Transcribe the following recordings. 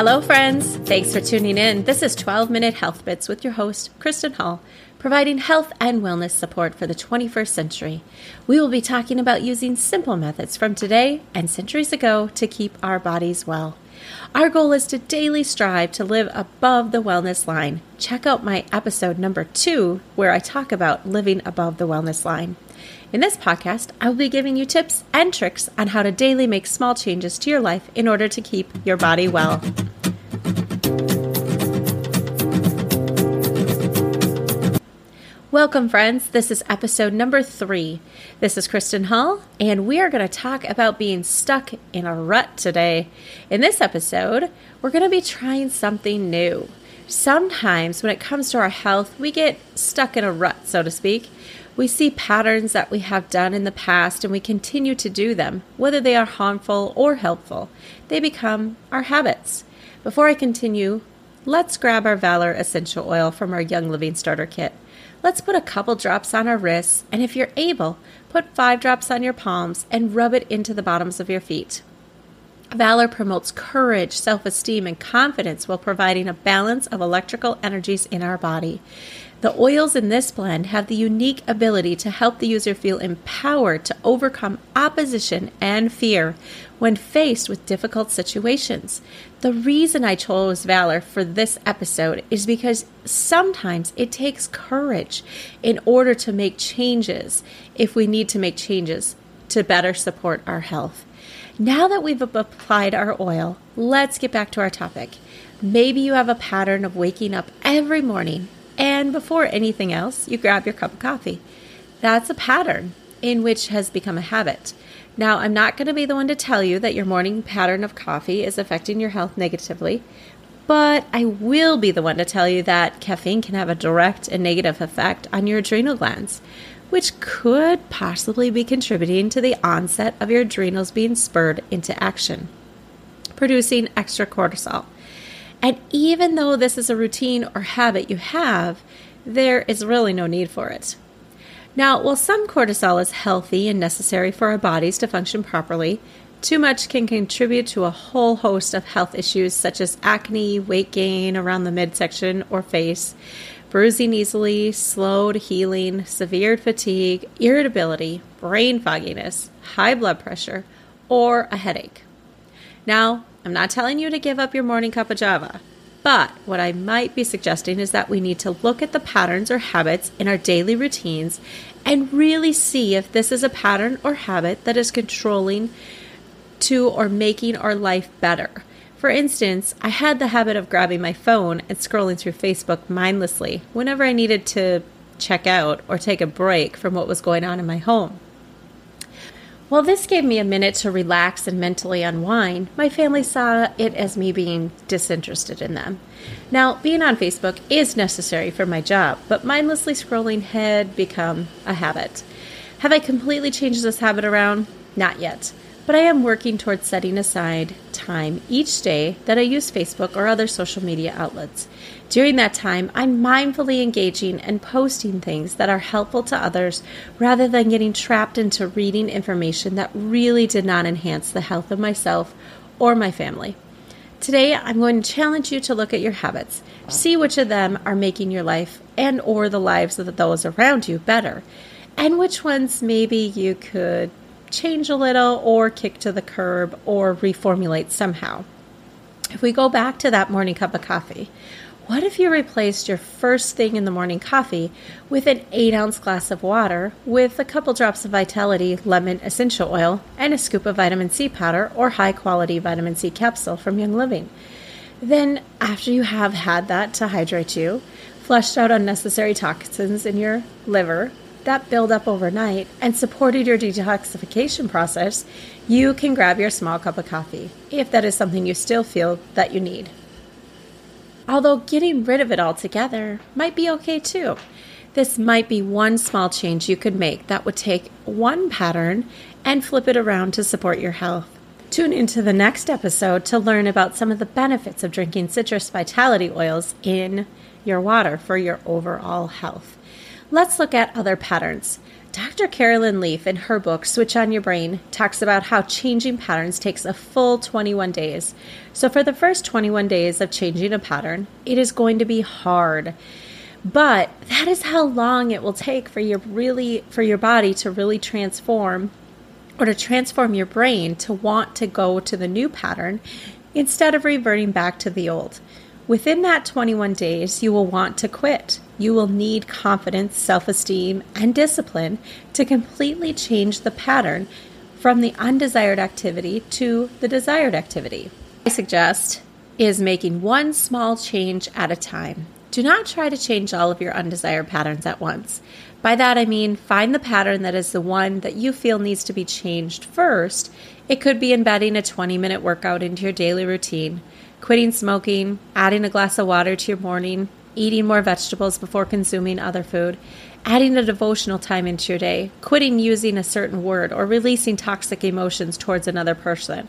Hello, friends. Thanks for tuning in. This is 12 Minute Health Bits with your host, Kristen Hall, providing health and wellness support for the 21st century. We will be talking about using simple methods from today and centuries ago to keep our bodies well. Our goal is to daily strive to live above the wellness line. Check out my episode number two, where I talk about living above the wellness line. In this podcast, I will be giving you tips and tricks on how to daily make small changes to your life in order to keep your body well. Welcome, friends. This is episode number three. This is Kristen Hall, and we are going to talk about being stuck in a rut today. In this episode, we're going to be trying something new. Sometimes, when it comes to our health, we get stuck in a rut, so to speak. We see patterns that we have done in the past and we continue to do them, whether they are harmful or helpful. They become our habits. Before I continue, let's grab our Valor Essential Oil from our Young Living Starter Kit. Let's put a couple drops on our wrists, and if you're able, put five drops on your palms and rub it into the bottoms of your feet. Valor promotes courage, self esteem, and confidence while providing a balance of electrical energies in our body. The oils in this blend have the unique ability to help the user feel empowered to overcome opposition and fear when faced with difficult situations. The reason I chose Valor for this episode is because sometimes it takes courage in order to make changes if we need to make changes to better support our health. Now that we've applied our oil, let's get back to our topic. Maybe you have a pattern of waking up every morning and before anything else, you grab your cup of coffee. That's a pattern in which has become a habit. Now, I'm not going to be the one to tell you that your morning pattern of coffee is affecting your health negatively, but I will be the one to tell you that caffeine can have a direct and negative effect on your adrenal glands, which could possibly be contributing to the onset of your adrenals being spurred into action, producing extra cortisol. And even though this is a routine or habit you have, there is really no need for it. Now, while some cortisol is healthy and necessary for our bodies to function properly, too much can contribute to a whole host of health issues such as acne, weight gain around the midsection or face, bruising easily, slowed healing, severe fatigue, irritability, brain fogginess, high blood pressure, or a headache. Now, I'm not telling you to give up your morning cup of java. But what I might be suggesting is that we need to look at the patterns or habits in our daily routines and really see if this is a pattern or habit that is controlling to or making our life better. For instance, I had the habit of grabbing my phone and scrolling through Facebook mindlessly whenever I needed to check out or take a break from what was going on in my home. While this gave me a minute to relax and mentally unwind, my family saw it as me being disinterested in them. Now, being on Facebook is necessary for my job, but mindlessly scrolling had become a habit. Have I completely changed this habit around? Not yet but I am working towards setting aside time each day that I use Facebook or other social media outlets. During that time, I'm mindfully engaging and posting things that are helpful to others rather than getting trapped into reading information that really did not enhance the health of myself or my family. Today, I'm going to challenge you to look at your habits, see which of them are making your life and or the lives of those around you better, and which ones maybe you could change a little or kick to the curb or reformulate somehow. If we go back to that morning cup of coffee, what if you replaced your first thing in the morning coffee with an 8 ounce glass of water with a couple drops of Vitality lemon essential oil and a scoop of vitamin C powder or high quality vitamin C capsule from Young Living? Then, after you have had that to hydrate you, flushed out unnecessary toxins in your liver, that build up overnight and supported your detoxification process, you can grab your small cup of coffee if that is something you still feel that you need. Although getting rid of it altogether might be okay too. This might be one small change you could make that would take one pattern and flip it around to support your health. Tune into the next episode to learn about some of the benefits of drinking citrus vitality oils in your water for your overall health. Let's look at other patterns. Dr. Carolyn Leaf, in her book Switch on Your Brain, talks about how changing patterns takes a full 21 days. So, for the first 21 days of changing a pattern, it is going to be hard. But that is how long it will take for your really for your body to really transform or to transform your brain to want to go to the new pattern instead of reverting back to the old. Within that 21 days, you will want to quit. You will need confidence, self esteem, and discipline to completely change the pattern from the undesired activity to the desired activity. I suggest is making one small change at a time. Do not try to change all of your undesired patterns at once. By that I mean find the pattern that is the one that you feel needs to be changed first. It could be embedding a 20 minute workout into your daily routine quitting smoking, adding a glass of water to your morning, eating more vegetables before consuming other food, adding a devotional time into your day, quitting using a certain word, or releasing toxic emotions towards another person.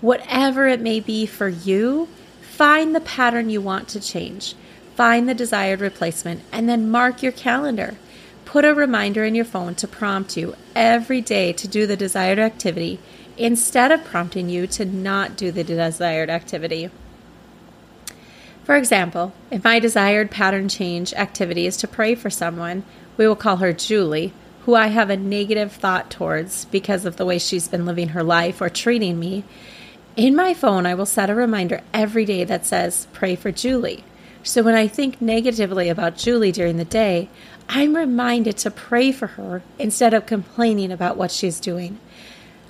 Whatever it may be for you, find the pattern you want to change, find the desired replacement, and then mark your calendar. Put a reminder in your phone to prompt you every day to do the desired activity instead of prompting you to not do the desired activity. For example, if my desired pattern change activity is to pray for someone, we will call her Julie, who I have a negative thought towards because of the way she's been living her life or treating me. In my phone, I will set a reminder every day that says, Pray for Julie. So when I think negatively about Julie during the day, I'm reminded to pray for her instead of complaining about what she's doing.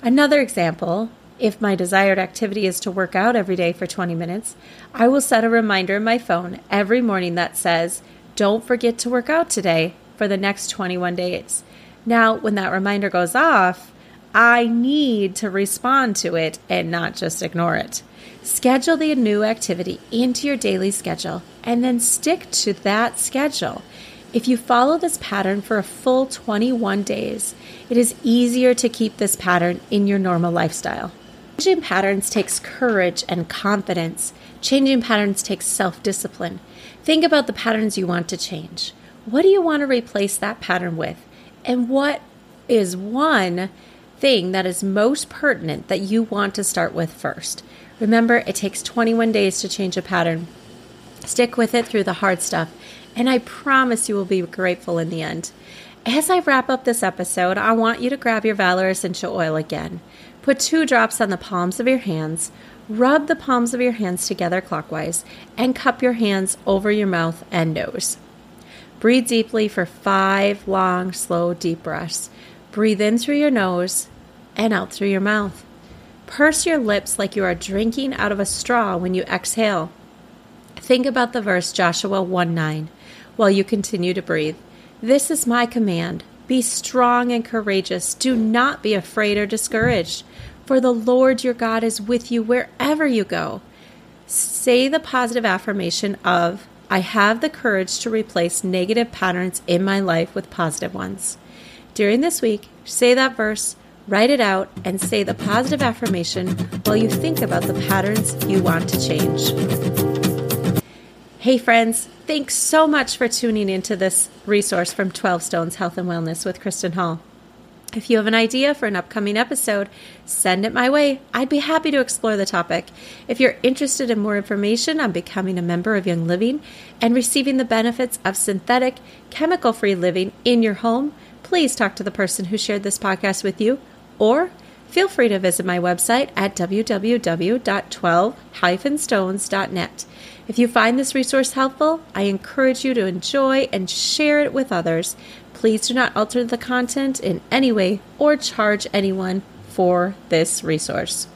Another example if my desired activity is to work out every day for 20 minutes, I will set a reminder in my phone every morning that says, Don't forget to work out today for the next 21 days. Now, when that reminder goes off, I need to respond to it and not just ignore it. Schedule the new activity into your daily schedule and then stick to that schedule. If you follow this pattern for a full 21 days, it is easier to keep this pattern in your normal lifestyle. Changing patterns takes courage and confidence. Changing patterns takes self discipline. Think about the patterns you want to change. What do you want to replace that pattern with? And what is one thing that is most pertinent that you want to start with first? Remember, it takes 21 days to change a pattern. Stick with it through the hard stuff, and I promise you will be grateful in the end. As I wrap up this episode, I want you to grab your Valor Essential Oil again. Put two drops on the palms of your hands, rub the palms of your hands together clockwise, and cup your hands over your mouth and nose. Breathe deeply for five long, slow, deep breaths. Breathe in through your nose and out through your mouth. Purse your lips like you are drinking out of a straw when you exhale. Think about the verse Joshua 1 9 while you continue to breathe. This is my command be strong and courageous. Do not be afraid or discouraged, for the Lord your God is with you wherever you go. Say the positive affirmation of, I have the courage to replace negative patterns in my life with positive ones. During this week, say that verse, write it out, and say the positive affirmation while you think about the patterns you want to change. Hey, friends, thanks so much for tuning into this resource from 12 Stones Health and Wellness with Kristen Hall. If you have an idea for an upcoming episode, send it my way. I'd be happy to explore the topic. If you're interested in more information on becoming a member of Young Living and receiving the benefits of synthetic, chemical free living in your home, please talk to the person who shared this podcast with you or feel free to visit my website at www.12-stones.net. If you find this resource helpful, I encourage you to enjoy and share it with others. Please do not alter the content in any way or charge anyone for this resource.